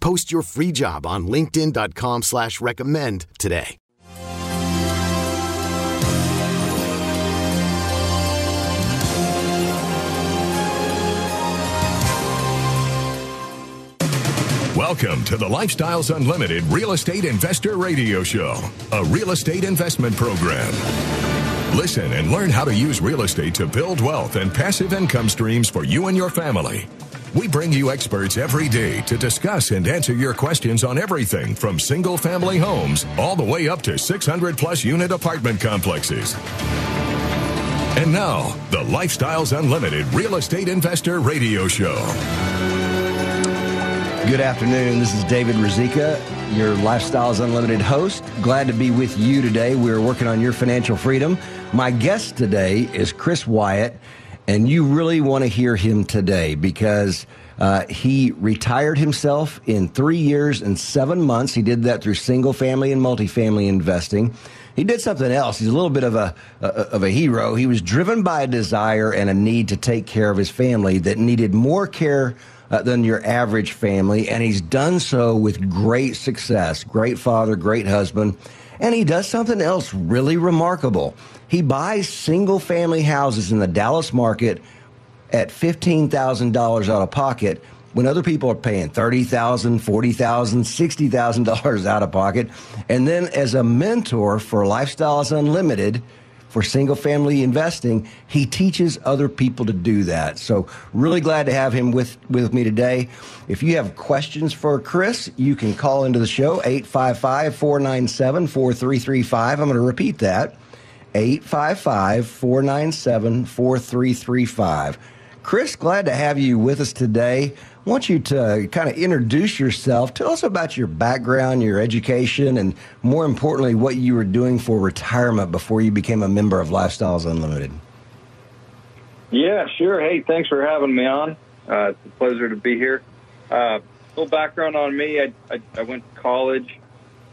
Post your free job on linkedin.com slash recommend today. Welcome to the Lifestyles Unlimited Real Estate Investor Radio Show, a real estate investment program. Listen and learn how to use real estate to build wealth and passive income streams for you and your family. We bring you experts every day to discuss and answer your questions on everything from single family homes all the way up to 600 plus unit apartment complexes. And now, the Lifestyles Unlimited Real Estate Investor Radio Show. Good afternoon. This is David Ruzicka, your Lifestyles Unlimited host. Glad to be with you today. We're working on your financial freedom. My guest today is Chris Wyatt, and you really want to hear him today because uh, he retired himself in three years and seven months. He did that through single family and multifamily investing. He did something else. He's a little bit of a, a of a hero. He was driven by a desire and a need to take care of his family that needed more care uh, than your average family, and he's done so with great success. Great father, great husband, and he does something else really remarkable. He buys single family houses in the Dallas market at $15,000 out of pocket when other people are paying $30,000, $40,000, $60,000 out of pocket. And then as a mentor for Lifestyles Unlimited, for single family investing, he teaches other people to do that. So really glad to have him with, with me today. If you have questions for Chris, you can call into the show 855-497-4335. I'm going to repeat that. 855-497-4335. Chris, glad to have you with us today. I want you to kind of introduce yourself. Tell us about your background, your education, and more importantly, what you were doing for retirement before you became a member of Lifestyles Unlimited. Yeah, sure. Hey, thanks for having me on. Uh, it's a pleasure to be here. Uh, little background on me: I, I, I went to college,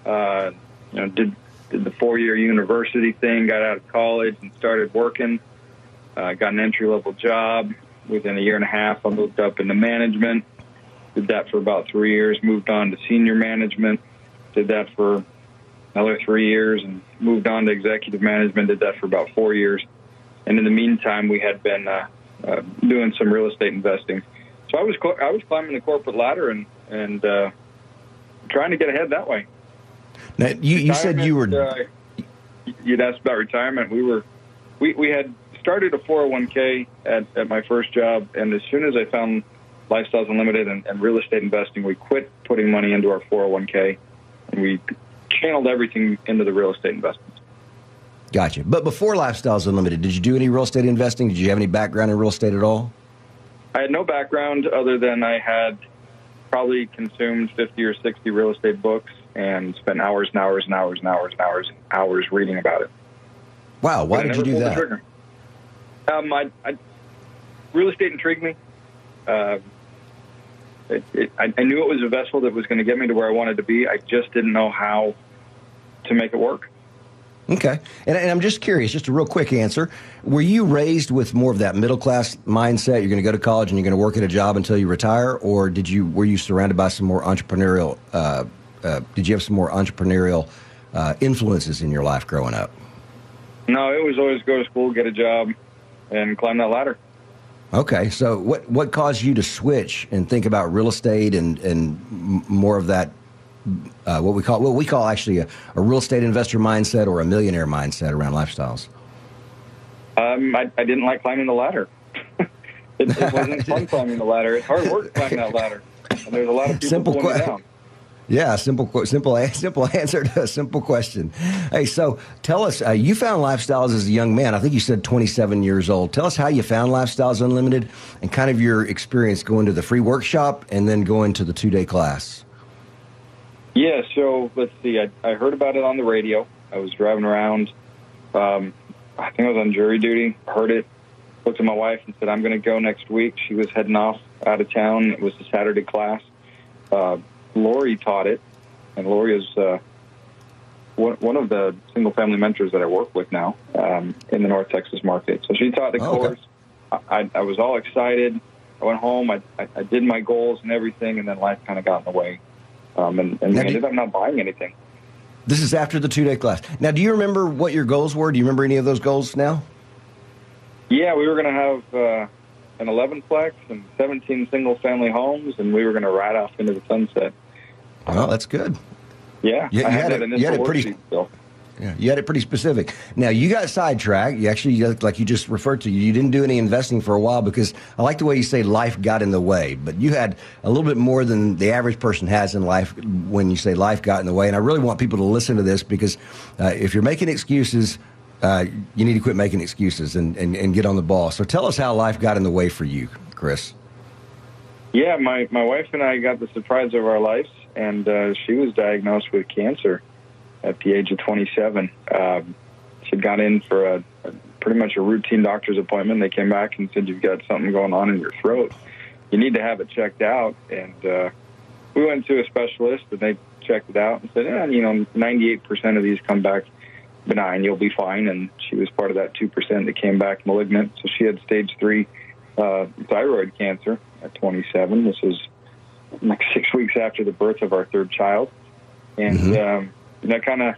uh, you know, did did the four year university thing, got out of college, and started working. Uh, got an entry level job, within a year and a half, I moved up into management. Did that for about three years. Moved on to senior management. Did that for another three years, and moved on to executive management. Did that for about four years. And in the meantime, we had been uh, uh, doing some real estate investing. So I was I was climbing the corporate ladder and and uh, trying to get ahead that way. Now you, you said you were. Uh, you'd asked about retirement. We were we we had started a 401k at, at my first job, and as soon as I found Lifestyles Unlimited and, and real estate investing, we quit putting money into our 401k, and we channeled everything into the real estate investments. Gotcha. But before Lifestyles Unlimited, did you do any real estate investing? Did you have any background in real estate at all? I had no background other than I had probably consumed 50 or 60 real estate books and spent hours and hours and hours and hours and hours and hours reading about it. Wow, why did you do that? Um, I, I, real estate intrigued me. Uh, it, it, I, I knew it was a vessel that was going to get me to where I wanted to be. I just didn't know how to make it work. Okay. And, and, I'm just curious, just a real quick answer. Were you raised with more of that middle class mindset? You're going to go to college and you're going to work at a job until you retire? Or did you, were you surrounded by some more entrepreneurial, uh, uh, did you have some more entrepreneurial uh, influences in your life growing up? No, it was always go to school, get a job, and climb that ladder. Okay, so what what caused you to switch and think about real estate and and more of that uh, what we call what we call actually a, a, real estate investor mindset or a millionaire mindset around lifestyles? Um, I, I didn't like climbing the ladder. it, it, wasn't fun climbing the ladder. It's hard work climbing that ladder, and there's a lot of people Simple pulling qu- down. Yeah, simple, simple, simple answer to a simple question. Hey, so tell us, uh, you found Lifestyles as a young man. I think you said 27 years old. Tell us how you found Lifestyles Unlimited and kind of your experience going to the free workshop and then going to the two day class. Yeah, so let's see. I, I heard about it on the radio. I was driving around. Um, I think I was on jury duty. Heard it. Looked at my wife and said, "I'm going to go next week." She was heading off out of town. It was a Saturday class. Uh, Lori taught it, and Lori is uh, one, one of the single family mentors that I work with now um, in the North Texas market. So she taught the oh, course. Okay. I, I was all excited. I went home. I, I, I did my goals and everything, and then life kind of got in the way um, and, and ended up not buying anything. This is after the two day class. Now, do you remember what your goals were? Do you remember any of those goals now? Yeah, we were going to have uh, an 11 plex and 17 single family homes, and we were going to ride off into the sunset. Well, that's good. Yeah, you, you had, it, you had it pretty. Yeah, you had it pretty specific. Now you got sidetracked. You actually, like you just referred to, you didn't do any investing for a while because I like the way you say life got in the way. But you had a little bit more than the average person has in life when you say life got in the way. And I really want people to listen to this because uh, if you're making excuses, uh, you need to quit making excuses and, and, and get on the ball. So tell us how life got in the way for you, Chris. Yeah, my, my wife and I got the surprise of our lives, and uh, she was diagnosed with cancer at the age of 27. Um, she got in for a, a, pretty much a routine doctor's appointment. They came back and said, You've got something going on in your throat. You need to have it checked out. And uh, we went to a specialist, and they checked it out and said, eh, You know, 98% of these come back benign. You'll be fine. And she was part of that 2% that came back malignant. So she had stage three uh, thyroid cancer at 27. This was like six weeks after the birth of our third child. And mm-hmm. um, that kind of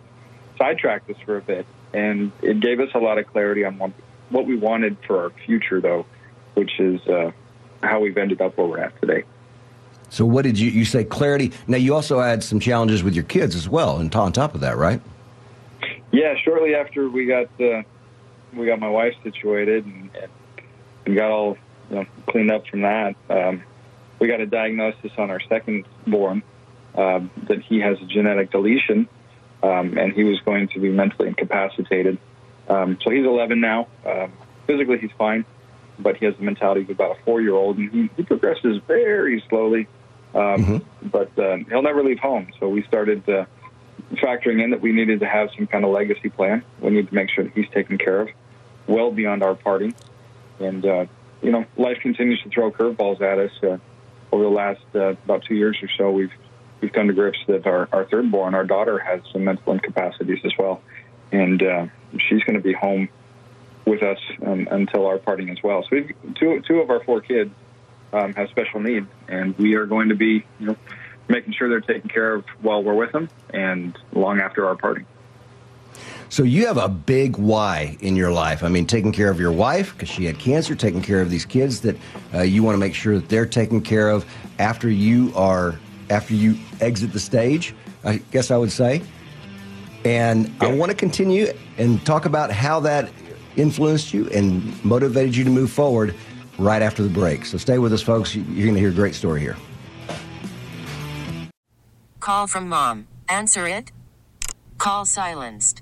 sidetracked us for a bit, and it gave us a lot of clarity on what, what we wanted for our future, though, which is uh, how we've ended up where we're at today. So, what did you you say? Clarity. Now, you also had some challenges with your kids as well, and on top of that, right? Yeah. Shortly after we got uh, we got my wife situated and, and got all you know, cleaned up from that, um, we got a diagnosis on our second born uh, that he has a genetic deletion um, and he was going to be mentally incapacitated. Um, so he's 11 now. Um, physically, he's fine, but he has the mentality of about a four-year-old, and he, he progresses very slowly. Um, mm-hmm. But uh, he'll never leave home. So we started uh, factoring in that we needed to have some kind of legacy plan. We need to make sure that he's taken care of, well beyond our party. And uh, you know, life continues to throw curveballs at us. Uh, over the last uh, about two years or so, we've we've come to grips that our, our third born, our daughter, has some mental incapacities as well. And uh, she's going to be home with us um, until our parting as well. So we've, two, two of our four kids um, have special needs, and we are going to be you know, making sure they're taken care of while we're with them and long after our parting. So you have a big why in your life. I mean, taking care of your wife because she had cancer, taking care of these kids that uh, you want to make sure that they're taken care of after you are after you exit the stage, I guess I would say. And yeah. I want to continue and talk about how that influenced you and motivated you to move forward right after the break. So stay with us, folks. You're going to hear a great story here. Call from mom. Answer it. Call silenced.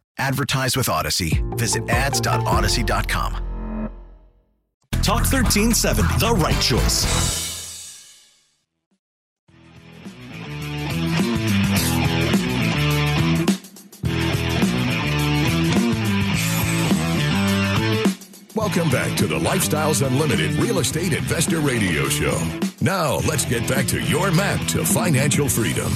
Advertise with Audacy. Visit ads.audacy.com. Talk 1370, the right choice. Welcome back to the Lifestyles Unlimited Real Estate Investor Radio Show. Now, let's get back to your map to financial freedom.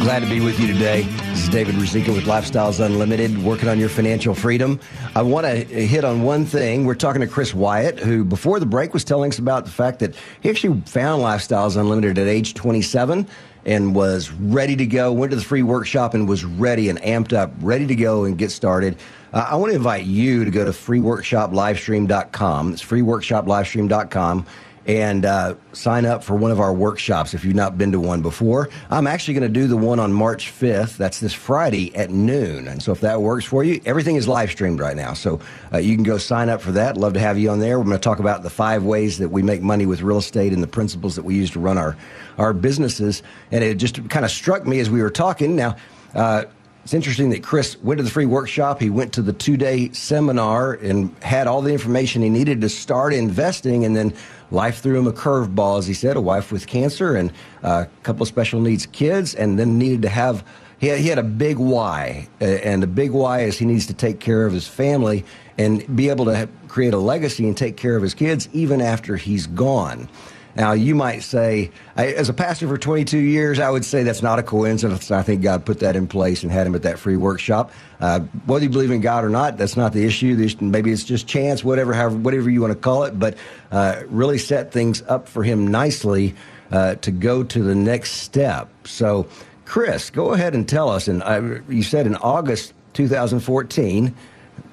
Glad to be with you today. This is David Ruzicka with Lifestyles Unlimited, working on your financial freedom. I want to hit on one thing. We're talking to Chris Wyatt, who before the break was telling us about the fact that he actually found Lifestyles Unlimited at age 27 and was ready to go, went to the free workshop and was ready and amped up, ready to go and get started. Uh, I want to invite you to go to freeworkshoplivestream.com. It's freeworkshoplivestream.com and uh, sign up for one of our workshops if you've not been to one before. I'm actually going to do the one on March 5th. That's this Friday at noon. And so if that works for you, everything is live streamed right now. So uh, you can go sign up for that. Love to have you on there. We're going to talk about the five ways that we make money with real estate and the principles that we use to run our, our businesses. And it just kind of struck me as we were talking. Now, uh, it's interesting that Chris went to the free workshop. He went to the two day seminar and had all the information he needed to start investing. And then life threw him a curveball, as he said, a wife with cancer and uh, a couple of special needs kids, and then needed to have. He had, he had a big why, and the big why is he needs to take care of his family and be able to create a legacy and take care of his kids even after he's gone. Now, you might say, as a pastor for 22 years, I would say that's not a coincidence. I think God put that in place and had him at that free workshop. Uh, whether you believe in God or not, that's not the issue. Maybe it's just chance, whatever, however, whatever you want to call it, but uh, really set things up for him nicely uh, to go to the next step. So, Chris, go ahead and tell us. And uh, you said in August 2014,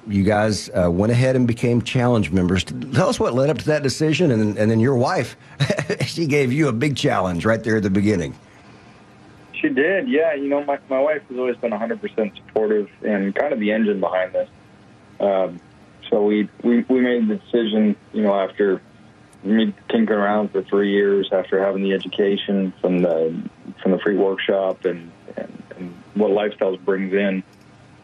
you guys uh, went ahead and became challenge members. Tell us what led up to that decision, and, and then your wife, she gave you a big challenge right there at the beginning. She did, yeah. You know, my, my wife has always been 100% supportive and kind of the engine behind this. Um, so we, we, we made the decision, you know, after me tinkering around for three years, after having the education from the from the free workshop and, and, and what lifestyles brings in.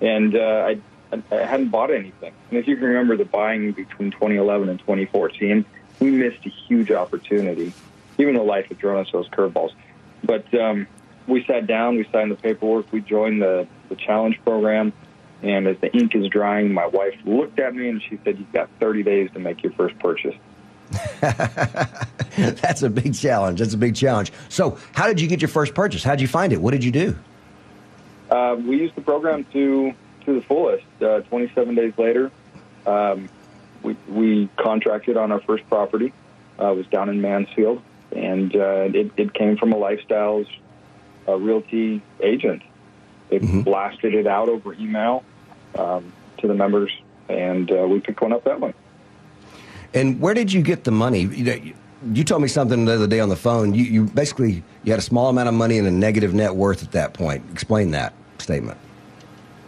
And uh, I I hadn't bought anything. And if you can remember the buying between 2011 and 2014, we missed a huge opportunity, even though life had thrown us those curveballs. But um, we sat down, we signed the paperwork, we joined the, the challenge program. And as the ink is drying, my wife looked at me and she said, You've got 30 days to make your first purchase. That's a big challenge. That's a big challenge. So, how did you get your first purchase? How did you find it? What did you do? Uh, we used the program to to the fullest. Uh, 27 days later, um, we, we contracted on our first property. Uh, it was down in Mansfield, and uh, it, it came from a Lifestyles uh, Realty agent. They mm-hmm. blasted it out over email um, to the members, and uh, we picked one up that way. And where did you get the money? You, you told me something the other day on the phone. You, you basically you had a small amount of money and a negative net worth at that point. Explain that statement.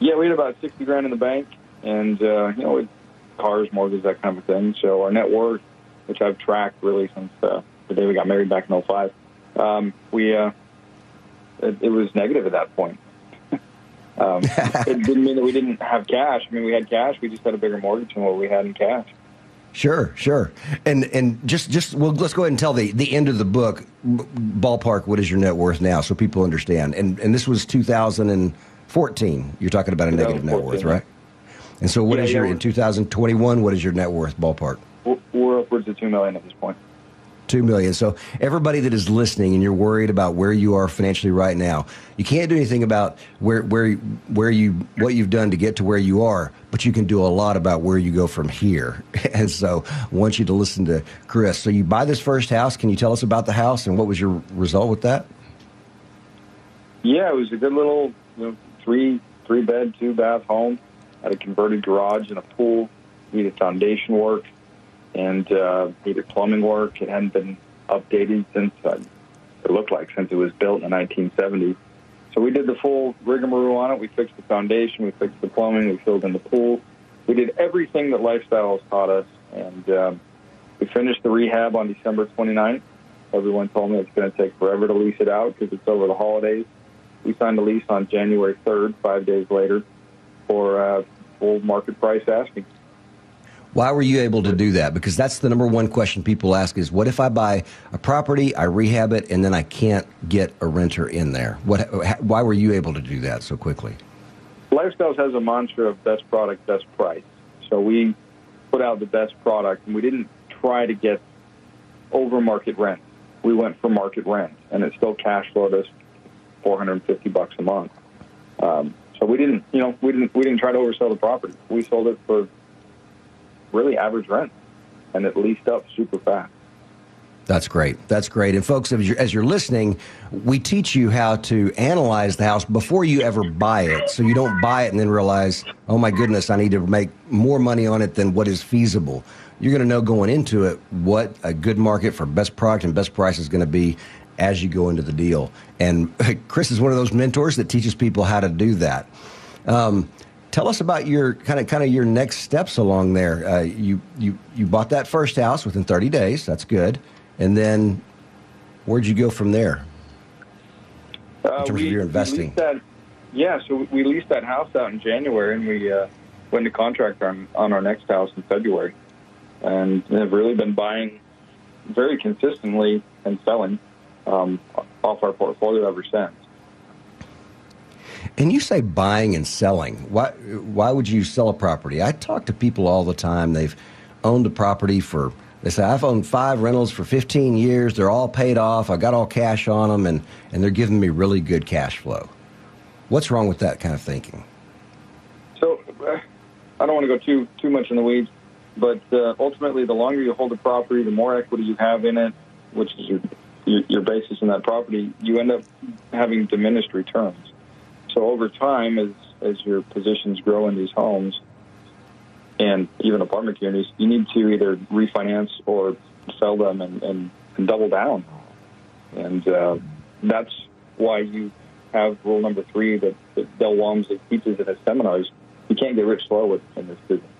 Yeah, we had about sixty grand in the bank, and uh, you know, cars, mortgages, that kind of thing. So our net worth, which I've tracked really since uh, the day we got married back in 05, um, we uh, it, it was negative at that point. um, it didn't mean that we didn't have cash. I mean, we had cash. We just had a bigger mortgage than what we had in cash. Sure, sure. And and just just well, let's go ahead and tell the the end of the book, ballpark. What is your net worth now, so people understand? And and this was 2000 and 14, you're talking about a negative net worth, right? And so, what yeah, is your yeah, in 2021? What is your net worth ballpark? We're upwards of two million at this point. Two million. So everybody that is listening and you're worried about where you are financially right now, you can't do anything about where where where you what you've done to get to where you are, but you can do a lot about where you go from here. And so I want you to listen to Chris. So you buy this first house. Can you tell us about the house and what was your result with that? Yeah, it was a good little you know, three three bed, two bath home. Had a converted garage and a pool. Needed foundation work. and uh, needed plumbing work. It hadn't been updated since uh, it looked like since it was built in the 1970s. So we did the full rigmarole on it. We fixed the foundation, we fixed the plumbing, we filled in the pool. We did everything that lifestyle has taught us, and um, we finished the rehab on December 29th. Everyone told me it's going to take forever to lease it out because it's over the holidays. We signed a lease on January 3rd, five days later, for uh, full market price asking. Why were you able to do that? Because that's the number one question people ask is what if I buy a property, I rehab it, and then I can't get a renter in there? What, why were you able to do that so quickly? Lifestyles has a mantra of best product, best price. So we put out the best product, and we didn't try to get over market rent. We went for market rent, and it still cash flowed us 450 bucks a month. Um, so we didn't, you know, we didn't we didn't try to oversell the property. We sold it for really average rent, and it leased up super fast. That's great. That's great. And folks, as you're, as you're, listening, we teach you how to analyze the house before you ever buy it. So you don't buy it and then realize, oh my goodness, I need to make more money on it than what is feasible. You're going to know going into it what a good market for best product and best price is going to be as you go into the deal. And Chris is one of those mentors that teaches people how to do that. Um, tell us about your kind of kind of your next steps along there. Uh, you you you bought that first house within 30 days. That's good. And then where'd you go from there in uh, terms we, of your investing? That, yeah, so we leased that house out in January, and we uh, went to contract on on our next house in February, and have really been buying very consistently and selling um, off our portfolio ever since. And you say buying and selling. Why why would you sell a property? I talk to people all the time. They've owned a property for they say I've owned five rentals for 15 years. They're all paid off. I got all cash on them, and and they're giving me really good cash flow. What's wrong with that kind of thinking? So uh, I don't want to go too too much in the weeds, but uh, ultimately, the longer you hold a property, the more equity you have in it, which is your your, your basis in that property, you end up having diminished returns. So over time, as as your positions grow in these homes and even apartment communities, you need to either refinance or sell them and, and, and double down. And uh, that's why you have rule number three that, that Del Walmsley teaches in his seminars. You can't get rich slow in this business.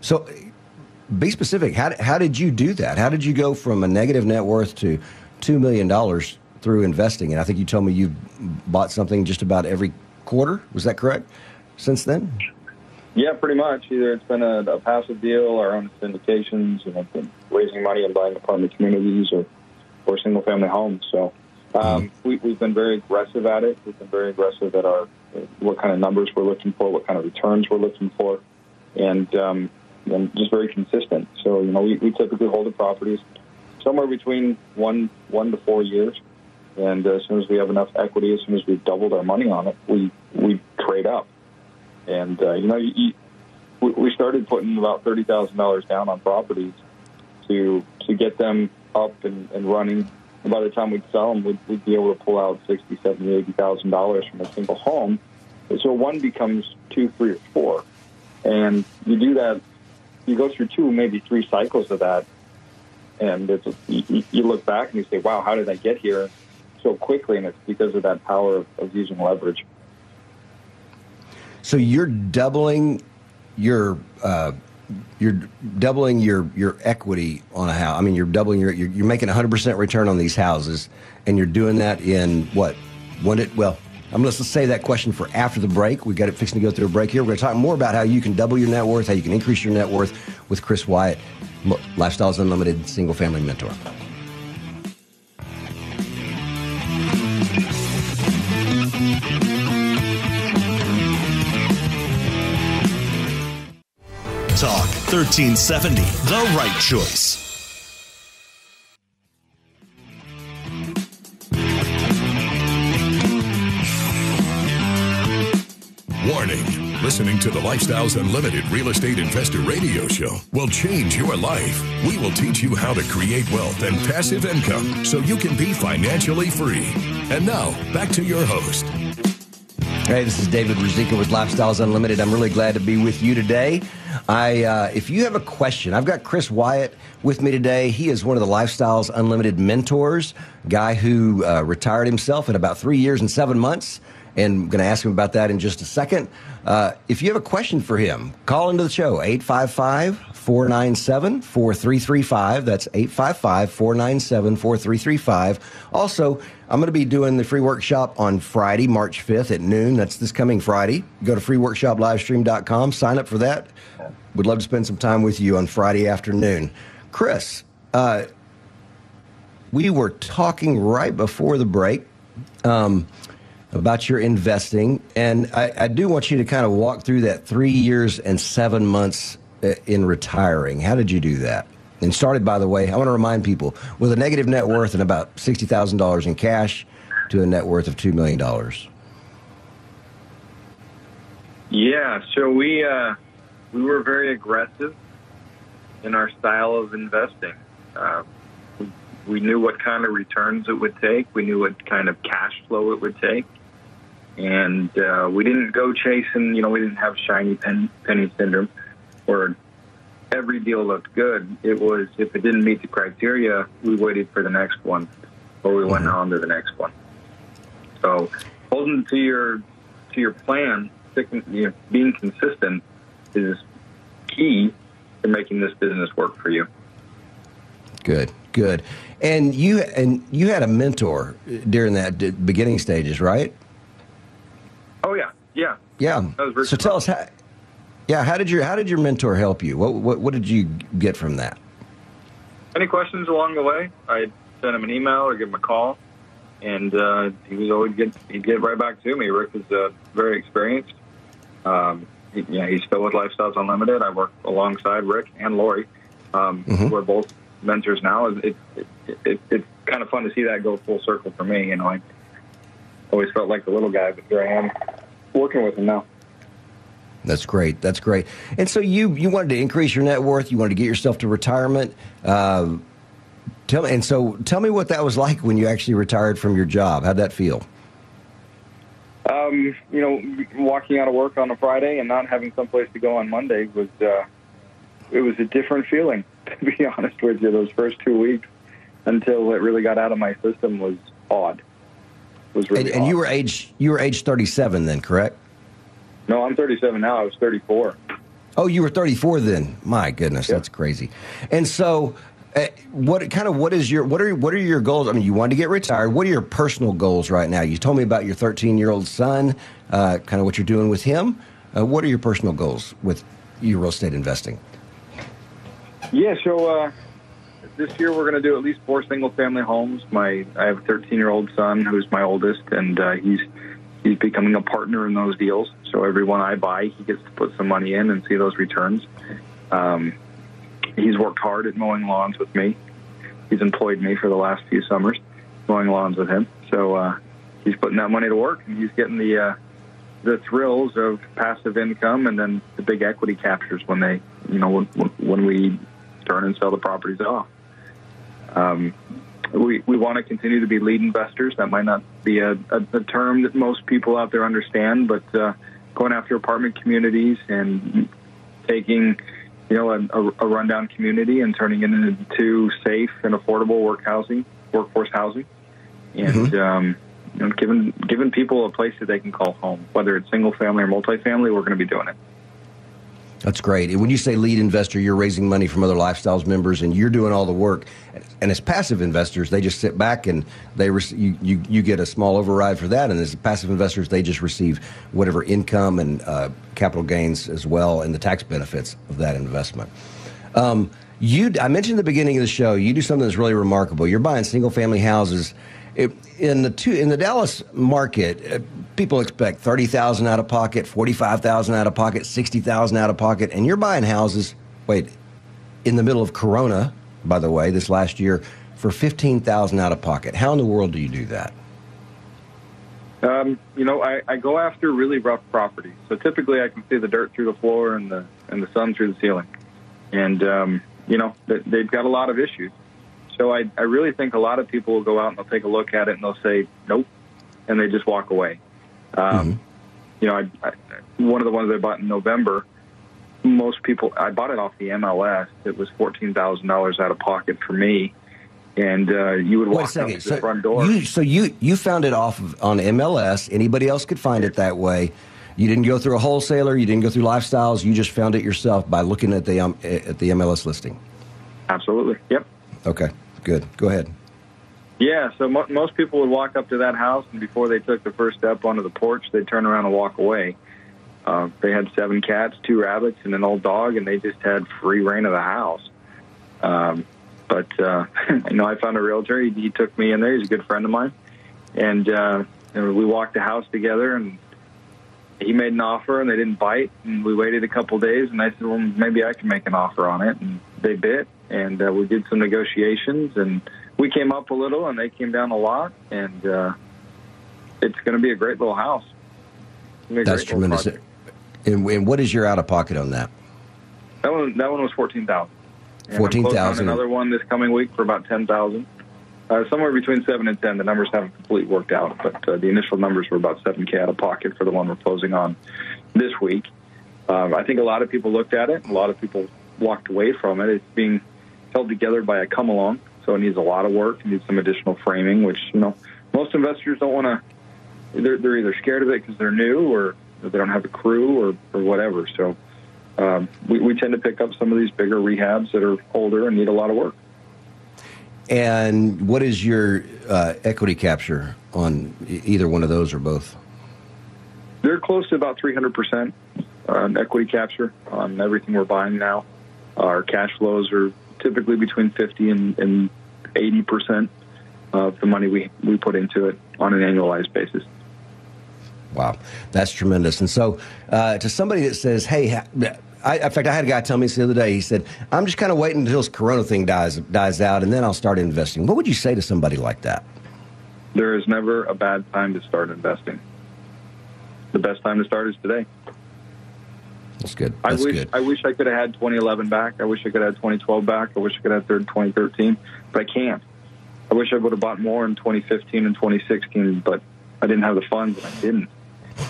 So be specific. How, how did you do that? How did you go from a negative net worth to $2 million through investing? And I think you told me you've bought something just about every quarter. Was that correct since then? Yeah, pretty much. Either it's been a, a passive deal, our own syndications, you know, raising money and buying apartment communities or, or single family homes. So um, mm-hmm. we, we've been very aggressive at it. We've been very aggressive at our what kind of numbers we're looking for, what kind of returns we're looking for, and um, and just very consistent. So, you know, we, we typically hold the properties somewhere between one one to four years. And as soon as we have enough equity, as soon as we've doubled our money on it, we, we trade up. And, uh, you know, you, you, we started putting about $30,000 down on properties to to get them up and, and running. And by the time we'd sell them, we'd, we'd be able to pull out sixty, seventy, eighty thousand dollars from a single home. So one becomes two, three, or four, and you do that you go through two, maybe three cycles of that, and it's, you, you look back and you say, "Wow, how did I get here so quickly?" And it's because of that power of, of using leverage. So you're doubling your uh, you're doubling your your equity on a house. I mean, you're doubling your you're, you're making 100 percent return on these houses, and you're doing that in what? When it well, I'm going to save that question for after the break. We've got it fixing to go through a break here. We're going to talk more about how you can double your net worth, how you can increase your net worth with Chris Wyatt, Lifestyles Unlimited single family mentor. Talk 1370, the right choice. Listening to the Lifestyles Unlimited Real Estate Investor Radio Show will change your life. We will teach you how to create wealth and passive income so you can be financially free. And now, back to your host. Hey, this is David Ruzicka with Lifestyles Unlimited. I'm really glad to be with you today. I, uh, if you have a question, I've got Chris Wyatt with me today. He is one of the Lifestyles Unlimited mentors, guy who uh, retired himself in about three years and seven months. And I'm going to ask him about that in just a second. Uh, if you have a question for him, call into the show, 855 497 4335. That's 855 497 4335. Also, I'm going to be doing the free workshop on Friday, March 5th at noon. That's this coming Friday. Go to freeworkshoplivestream.com, sign up for that. Would love to spend some time with you on Friday afternoon. Chris, uh, we were talking right before the break um, about your investing, and I, I, do want you to kind of walk through that three years and seven months uh, in retiring. How did you do that? And started, by the way, I want to remind people with a negative net worth and about $60,000 in cash to a net worth of $2 million. Yeah, so we, uh, we were very aggressive in our style of investing. Uh, we knew what kind of returns it would take. We knew what kind of cash flow it would take. And uh, we didn't go chasing, you know, we didn't have shiny pen, penny syndrome where every deal looked good. It was, if it didn't meet the criteria, we waited for the next one or we went mm-hmm. on to the next one. So holding to your, to your plan, sticking, you know, being consistent is key to making this business work for you. Good, good. And you and you had a mentor during that beginning stages, right? Oh yeah, yeah, yeah. So tell us how. Yeah, how did your how did your mentor help you? What what what did you get from that? Any questions along the way? I'd send him an email or give him a call, and uh, he was always get he'd get right back to me. Rick is uh, very experienced. Um, yeah, he's still with Lifestyles Unlimited. I work alongside Rick and Lori. Um, mm-hmm. We're both mentors now. It, it, it, it's kind of fun to see that go full circle for me. You know, I always felt like the little guy, but here I am working with him now. That's great. That's great. And so you you wanted to increase your net worth. You wanted to get yourself to retirement. Uh, tell me. And so tell me what that was like when you actually retired from your job. How'd that feel? Um, you know, walking out of work on a Friday and not having someplace to go on Monday was uh, it was a different feeling. To be honest with you, those first two weeks until it really got out of my system was odd. Was really and, and you were age you were age thirty seven then, correct? No, I'm thirty seven now. I was thirty four. Oh, you were 34 then. My goodness, yep. that's crazy. And so, uh, what kind of what is your what are what are your goals? I mean, you wanted to get retired. What are your personal goals right now? You told me about your 13 year old son, uh, kind of what you're doing with him. Uh, what are your personal goals with your real estate investing? Yeah, so uh, this year we're going to do at least four single family homes. My I have a 13 year old son who's my oldest, and uh, he's he's becoming a partner in those deals. So every one I buy, he gets to put some money in and see those returns. Um, he's worked hard at mowing lawns with me. He's employed me for the last few summers, mowing lawns with him. So uh, he's putting that money to work, and he's getting the uh, the thrills of passive income, and then the big equity captures when they, you know, when, when we turn and sell the properties off. Um, we, we want to continue to be lead investors. That might not be a, a, a term that most people out there understand, but uh, going after apartment communities and taking you know, a, a, rundown community and turning it into safe and affordable work housing, workforce housing, and mm-hmm. um, you know, giving giving people a place that they can call home, whether it's single family or multifamily. We're going to be doing it. That's great. And when you say lead investor, you're raising money from other lifestyles members, and you're doing all the work. And as passive investors, they just sit back and they re- you, you you get a small override for that. And as passive investors, they just receive whatever income and uh, capital gains as well, and the tax benefits of that investment. Um, you, I mentioned at the beginning of the show, you do something that's really remarkable. You're buying single family houses in the two in the Dallas market, uh, people expect thirty thousand out of pocket, forty five thousand out of pocket, sixty thousand out of pocket, and you're buying houses. Wait, in the middle of Corona, by the way, this last year for fifteen thousand out of pocket. How in the world do you do that? Um, you know, I, I go after really rough properties. So typically, I can see the dirt through the floor and the and the sun through the ceiling, and um, you know they've got a lot of issues. So I, I really think a lot of people will go out and they'll take a look at it and they'll say, nope, and they just walk away. Um, mm-hmm. You know, I, I, one of the ones I bought in November, most people. I bought it off the MLS. It was fourteen thousand dollars out of pocket for me, and uh, you would walk second. to So the front door. you, so you you found it off of, on MLS. Anybody else could find it that way. You didn't go through a wholesaler. You didn't go through lifestyles. You just found it yourself by looking at the um, at the MLS listing. Absolutely. Yep. Okay, good. Go ahead. Yeah, so mo- most people would walk up to that house, and before they took the first step onto the porch, they'd turn around and walk away. Uh, they had seven cats, two rabbits, and an old dog, and they just had free reign of the house. Um, but uh, you know, I found a realtor. He, he took me in there. He's a good friend of mine, and uh, and we walked the house together. And he made an offer, and they didn't bite. And we waited a couple days, and I said, "Well, maybe I can make an offer on it." And they bit, and uh, we did some negotiations, and we came up a little, and they came down a lot, and uh, it's going to be a great little house. It's gonna be a That's tremendous. And, and what is your out of pocket on that? That one, that one was fourteen thousand. $14,000. Another one this coming week for about ten thousand. Uh, somewhere between seven and ten. The numbers haven't completely worked out, but uh, the initial numbers were about seven k out of pocket for the one we're closing on this week. Um, I think a lot of people looked at it. A lot of people walked away from it. It's being held together by a come along, so it needs a lot of work. It needs some additional framing, which you know most investors don't want to. They're, they're either scared of it because they're new, or they don't have a crew, or or whatever. So um, we, we tend to pick up some of these bigger rehabs that are older and need a lot of work. And what is your uh, equity capture on either one of those or both? They're close to about 300% on equity capture on everything we're buying now. Our cash flows are typically between 50 and, and 80% of the money we, we put into it on an annualized basis. Wow, that's tremendous. And so, uh, to somebody that says, "Hey," I, in fact, I had a guy tell me this the other day. He said, "I'm just kind of waiting until this Corona thing dies dies out, and then I'll start investing." What would you say to somebody like that? There is never a bad time to start investing. The best time to start is today. That's good. I wish good. I wish I could have had 2011 back. I wish I could have had 2012 back. I wish I could have had 2013, but I can't. I wish I would have bought more in 2015 and 2016, but I didn't have the funds and I didn't.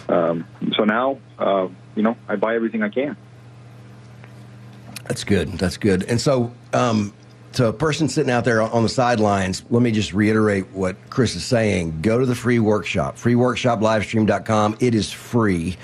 Um, so now, uh, you know, I buy everything I can. That's good. That's good. And so, um, to a person sitting out there on the sidelines, let me just reiterate what Chris is saying. Go to the free workshop, freeworkshoplivestream.com. It is free.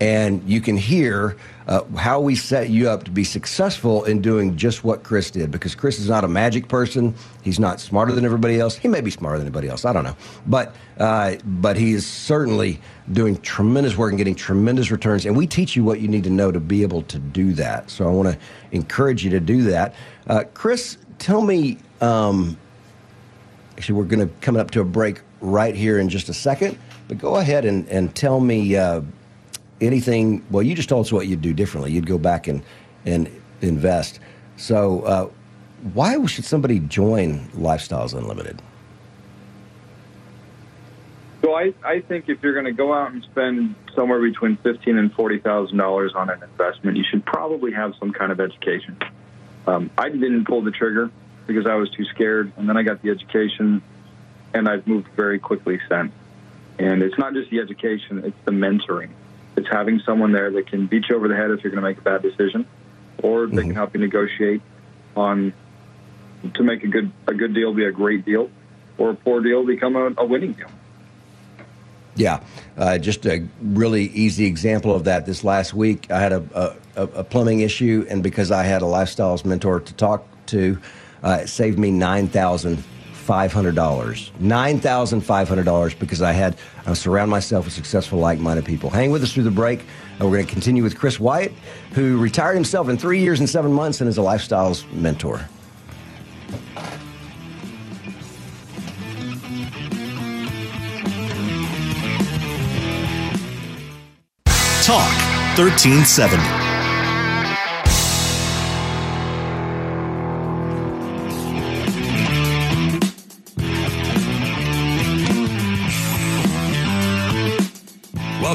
And you can hear uh, how we set you up to be successful in doing just what Chris did. Because Chris is not a magic person. He's not smarter than everybody else. He may be smarter than anybody else. I don't know. But uh, but he is certainly doing tremendous work and getting tremendous returns. And we teach you what you need to know to be able to do that. So I want to encourage you to do that. Uh, Chris, tell me. Um, actually, we're going to come up to a break right here in just a second. But go ahead and, and tell me uh, anything. Well, you just told us what you'd do differently. You'd go back and, and invest. So, uh, why should somebody join Lifestyles Unlimited? So I, I think if you're going to go out and spend somewhere between fifteen and forty thousand dollars on an investment, you should probably have some kind of education. Um, I didn't pull the trigger because I was too scared, and then I got the education, and I've moved very quickly since. And it's not just the education; it's the mentoring. It's having someone there that can beat you over the head if you're going to make a bad decision, or they can help you negotiate on to make a good a good deal be a great deal, or a poor deal become a, a winning deal. Yeah, uh, just a really easy example of that. This last week, I had a, a, a plumbing issue, and because I had a lifestyles mentor to talk to, uh, it saved me nine thousand five hundred dollars. Nine thousand five hundred dollars because I had I surround myself with successful, like-minded people. Hang with us through the break. and we're going to continue with Chris Wyatt, who retired himself in three years and seven months and is a lifestyles mentor. Talk 1370.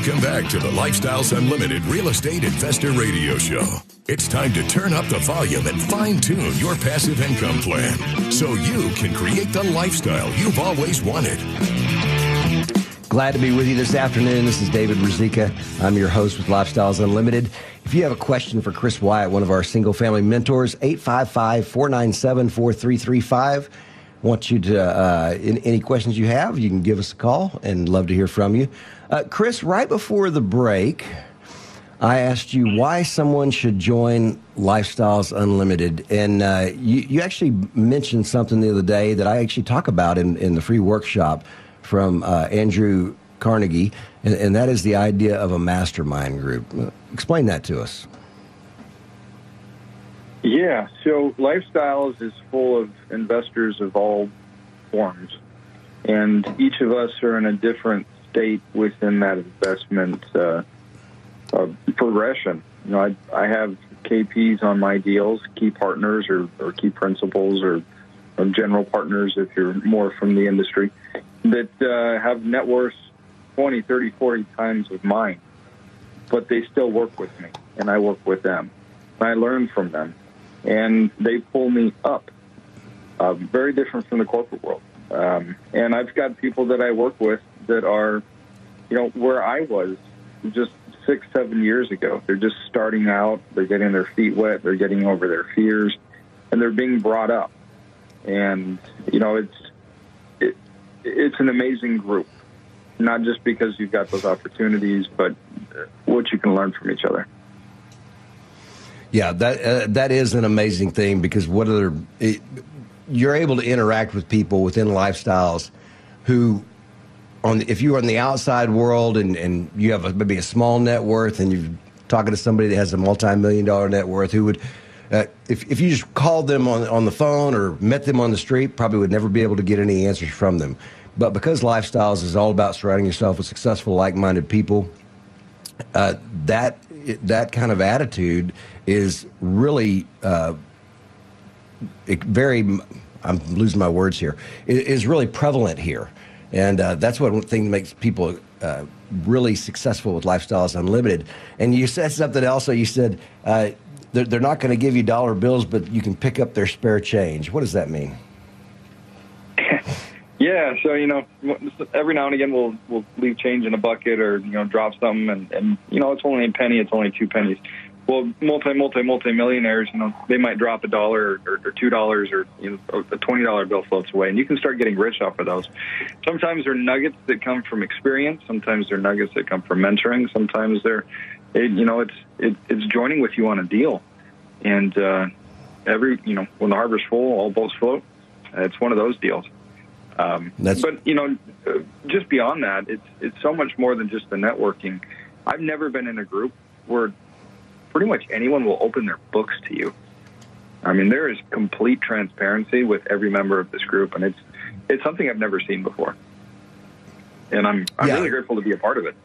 Welcome back to the Lifestyles Unlimited Real Estate Investor Radio Show. It's time to turn up the volume and fine tune your passive income plan so you can create the lifestyle you've always wanted. Glad to be with you this afternoon. This is David Ruzicka. I'm your host with Lifestyles Unlimited. If you have a question for Chris Wyatt, one of our single family mentors, 855 497 4335. Want you to, uh, in, any questions you have, you can give us a call and love to hear from you. Uh, Chris, right before the break, I asked you why someone should join Lifestyles Unlimited. And uh, you, you actually mentioned something the other day that I actually talk about in, in the free workshop from uh, Andrew Carnegie, and, and, that is the idea of a mastermind group. Explain that to us. Yeah, so Lifestyles is full of investors of all forms, and each of us are in a different state within that investment uh, uh, progression. You know, I, I have KPs on my deals, key partners or, or key principals or, or general partners if you're more from the industry that uh, have net worths 20, 30, 40 times of mine, but they still work with me and I work with them. I learn from them and they pull me up. Uh, very different from the corporate world. Um, and I've got people that I work with that are, you know, where I was just six, seven years ago. They're just starting out. They're getting their feet wet. They're getting over their fears, and they're being brought up. And you know, it's it, it's an amazing group. Not just because you've got those opportunities, but what you can learn from each other. Yeah, that uh, that is an amazing thing because what other it, you're able to interact with people within lifestyles who on if you're in the outside world and, and you have a, maybe a small net worth and you're talking to somebody that has a multi-million dollar net worth who would uh, if, if you just called them on, on the phone or met them on the street probably would never be able to get any answers from them. But because lifestyles is all about surrounding yourself with successful like-minded people uh, that that kind of attitude is really uh, very i'm losing my words here is really prevalent here and uh, that's one thing that makes people uh, really successful with Lifestyles Unlimited. And you said something else. You said uh, they're, they're, not going to give you dollar bills, but you can pick up their spare change. What does that mean? yeah, so you know, every now and again we'll we'll leave change in a bucket or you know drop something, and, and you know it's only a penny, it's only two pennies well, multi, multi, multi millionaires, you know, they might drop a dollar or, or two dollars or you know, a twenty dollar bill floats away, and you can start getting rich off of those. Sometimes they're nuggets that come from experience. Sometimes they're nuggets that come from mentoring. Sometimes they're, it, you know, it's it, it's joining with you on a deal, and uh, every you know when the harbor's full, all boats float. It's one of those deals. Um, but you know, uh, just beyond that, it's it's so much more than just the networking. I've never been in a group where pretty much anyone will open their books to you. I mean, there is complete transparency with every member of this group, and it's it's something I've never seen before. And I'm I'm yeah. really grateful to be a part of it.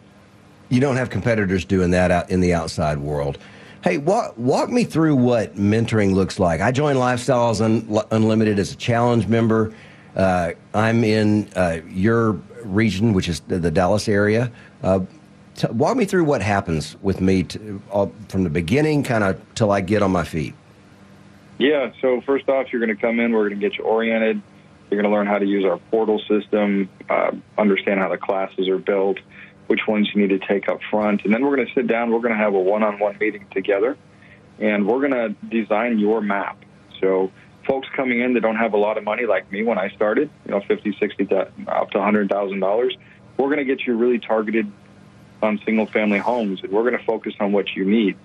You don't have competitors doing that out in the outside world. Hey, walk, walk me through what mentoring looks like. I joined Lifestyles Un- Unlimited as a challenge member. Uh, I'm in uh, your region, which is the Dallas area. Uh, T- walk me through what happens with me uh, from the beginning, kind of till I get on my feet. Yeah. So first off, you're going to come in. We're going to get you oriented. You're going to learn how to use our portal system, uh, understand how the classes are built, which ones you need to take up front, and then we're going to sit down. We're going to have a one-on-one meeting together, and we're going to design your map. So folks coming in that don't have a lot of money, like me when I started, you know, fifty, sixty, up to hundred thousand dollars, we're going to get you really targeted on single family homes, and we're going to focus on what you need.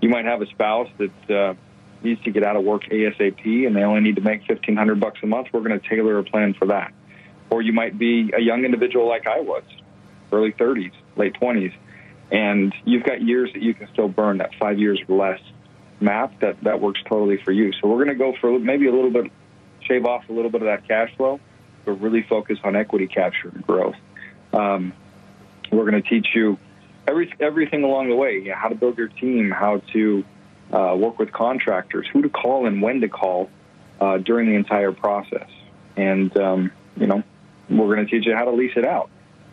You might have a spouse that uh, needs to get out of work ASAP, and they only need to make fifteen hundred bucks a month. We're going to tailor a plan for that. Or you might be a young individual like I was, early thirties, late twenties, and you've got years that you can still burn. That five years or less map that that works totally for you. So we're going to go for maybe a little bit, shave off a little bit of that cash flow, but really focus on equity capture and growth. Um, we're going to teach you every, everything along the way, you know, how to build your team, how to uh, work with contractors, who to call and when to call uh, during the entire process. And, um, you know, we're going to teach you how to lease it out.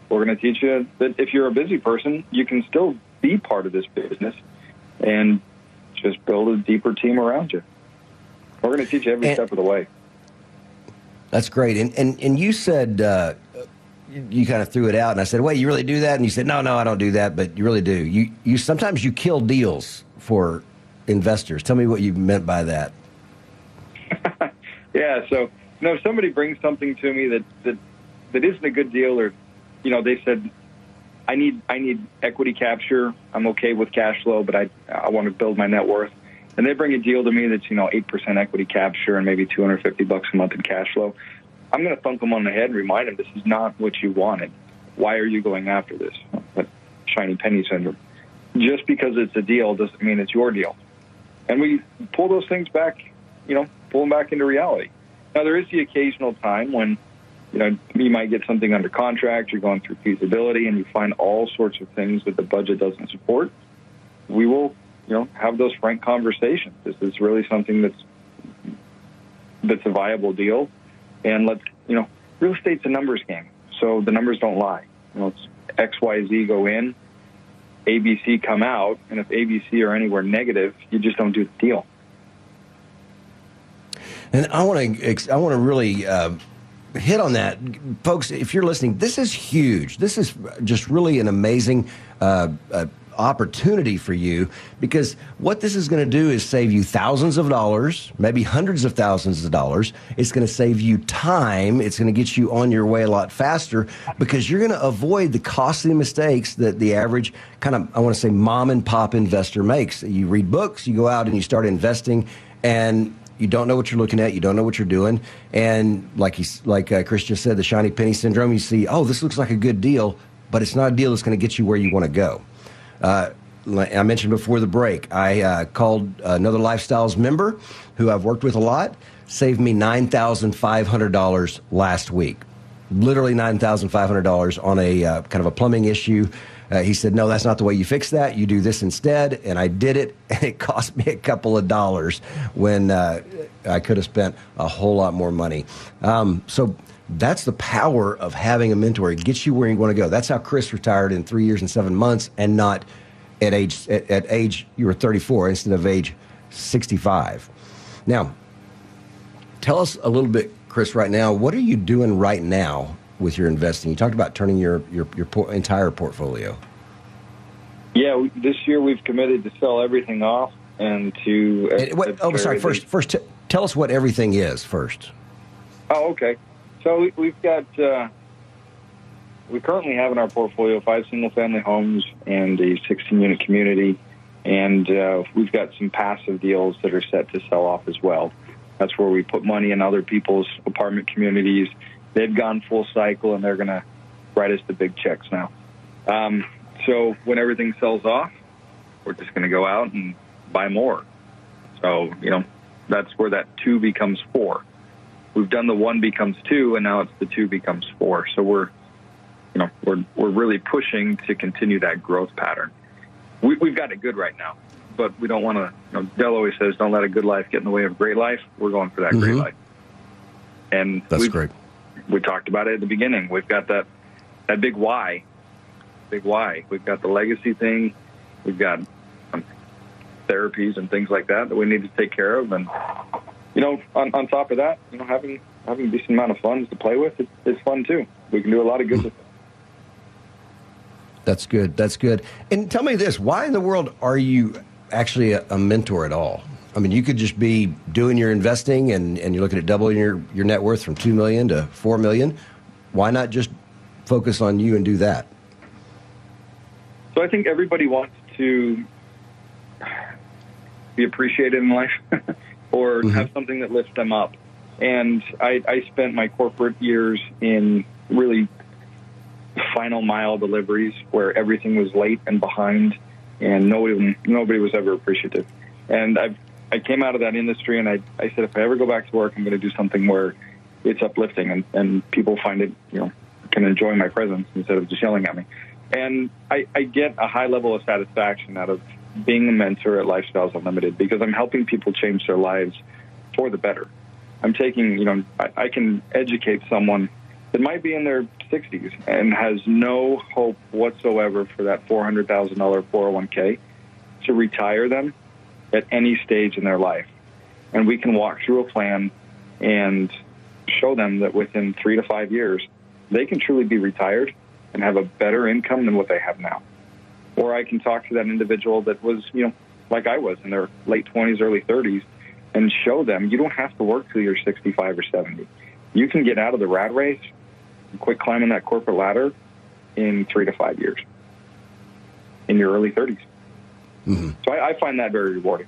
We're going to teach you that if you're a busy person, you can still be part of this business and just build a deeper team around you. We're going to teach you every and, step of the way. That's great. And, and, and you said, uh, you kind of threw it out, and I said, "Wait, you really do that?" And you said, "No, no, I don't do that." But you really do. You you sometimes you kill deals for investors. Tell me what you meant by that. yeah. So, you know, if somebody brings something to me that that that isn't a good deal, or you know, they said, "I need I need equity capture. I'm okay with cash flow, but I I want to build my net worth." And they bring a deal to me that's you know eight percent equity capture and maybe 250 bucks a month in cash flow. I'm going to thump them on the head and remind them this is not what you wanted. Why are you going after this? But shiny penny syndrome. Just because it's a deal doesn't mean it's your deal. And we pull those things back, you know, pull them back into reality. Now there is the occasional time when, you know, you might get something under contract, you're going through feasibility, and you find all sorts of things that the budget doesn't support. We will, you know, have those frank conversations. This is really something that's that's a viable deal and let's, you know, real estate's a numbers game. So the numbers don't lie. You know, it's X, Y, Z go in, ABC come out, and if ABC are anywhere negative, you just don't do the deal. And I want to, I want to really uh, hit on that, folks. If you're listening, this is huge. This is just really an amazing uh, uh, opportunity for you because what this is going to do is save you thousands of dollars, maybe hundreds of thousands of dollars. It's going to save you time. It's going to get you on your way a lot faster because you're going to avoid the costly mistakes that the average kind of, I want to say, mom and pop investor makes. You read books, you go out and you start investing, and you don't know what you're looking at. You don't know what you're doing. And like he's, like uh, Chris just said, the shiny penny syndrome. You see, oh, this looks like a good deal, but it's not a deal that's going to get you where you want to go. Uh, I mentioned before the break, I uh, called another Lifestyles member who I've worked with a lot, saved me $9,500 last week. Literally $9,500 on a uh, kind of a plumbing issue. Uh, he said, No, that's not the way you fix that. You do this instead. And I did it, and it cost me a couple of dollars when uh, I could have spent a whole lot more money. Um, so that's the power of having a mentor. It gets you where you want to go. That's how Chris retired in three years and seven months, and not at age at, at age you were 34 instead of age 65. Now, tell us a little bit, Chris. Right now, what are you doing right now with your investing? You talked about turning your your, your por- entire portfolio. Yeah, this year we've committed to sell everything off and to. Uh, what, oh, sorry. First, first, t- tell us what everything is first. Oh, okay. So we've got uh, we currently have in our portfolio five single-family homes and a 16-unit community, and uh, we've got some passive deals that are set to sell off as well. That's where we put money in other people's apartment communities. They've gone full cycle, and they're going to write us the big checks now. Um, so when everything sells off, we're just going to go out and buy more. So you know that's where that two becomes four we've done the one becomes two, and now it's the two becomes four. So we're, you know, we're we're really pushing to continue that growth pattern. We, we've got it good right now, but we don't want to. You know, Del always says, "Don't let a good life get in the way of a great life." We're going for that mm-hmm. great life, and that's great. We talked about it at the beginning. We've got that that big why, big why. We've got the legacy thing. We've got um, therapies and things like that that we need to take care of, and you know, on, on top of that, you know, having having a decent amount of funds to play with is fun too. We can do a lot of good with it. That's good. That's good. And tell me this: Why in the world are you actually a, a mentor at all? I mean, you could just be doing your investing and, and you're looking at doubling your, your net worth from two million to four million. Why not just focus on you and do that? So I think everybody wants to be appreciated in life. or mm-hmm. have something that lifts them up. And I, I spent my corporate years in really final mile deliveries where everything was late and behind, and nobody nobody was ever appreciative. And I I came out of that industry, and I I said if I ever go back to work, I'm going to do something where it's uplifting and and people find it you know can enjoy my presence instead of just yelling at me. And I, I get a high level of satisfaction out of being a mentor at Lifestyles Unlimited because I'm helping people change their lives for the better. I'm taking, you know, I, I can educate someone that might be in their 60s and has no hope whatsoever for that $400,000 401k to retire them at any stage in their life. And we can walk through a plan and show them that within three to five years, they can truly be retired and have a better income than what they have now. Or I can talk to that individual that was, you know, like I was in their late 20s, early 30s, and show them you don't have to work till you're 65 or 70. You can get out of the rat race and quit climbing that corporate ladder in three to five years in your early 30s. Mm-hmm. So I, I find that very rewarding.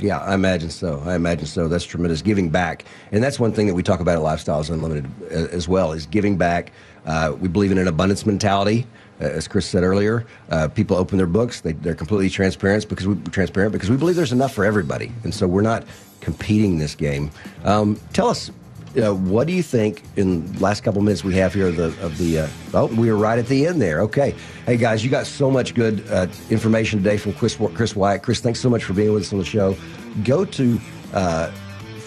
Yeah, I imagine so. I imagine so. That's tremendous. Giving back, and that's one thing that we talk about at Lifestyles Unlimited uh, as well is giving back. Uh, we believe in an abundance mentality, as Chris said earlier. Uh, people open their books; they, are completely transparent because we transparent because we believe there's enough for everybody, and so we're not competing this game. Um, tell us uh, what do you think in the last couple minutes we have here of the of the uh, oh we are right at the end there okay hey guys you got so much good uh, information today from chris chris wyatt chris thanks so much for being with us on the show go to uh,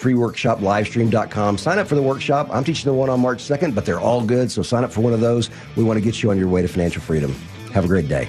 freeworkshoplivestream.com sign up for the workshop. I'm teaching the one on march 2nd but they're all good so sign up for one of those. We want to get you on your way to financial freedom. Have a great day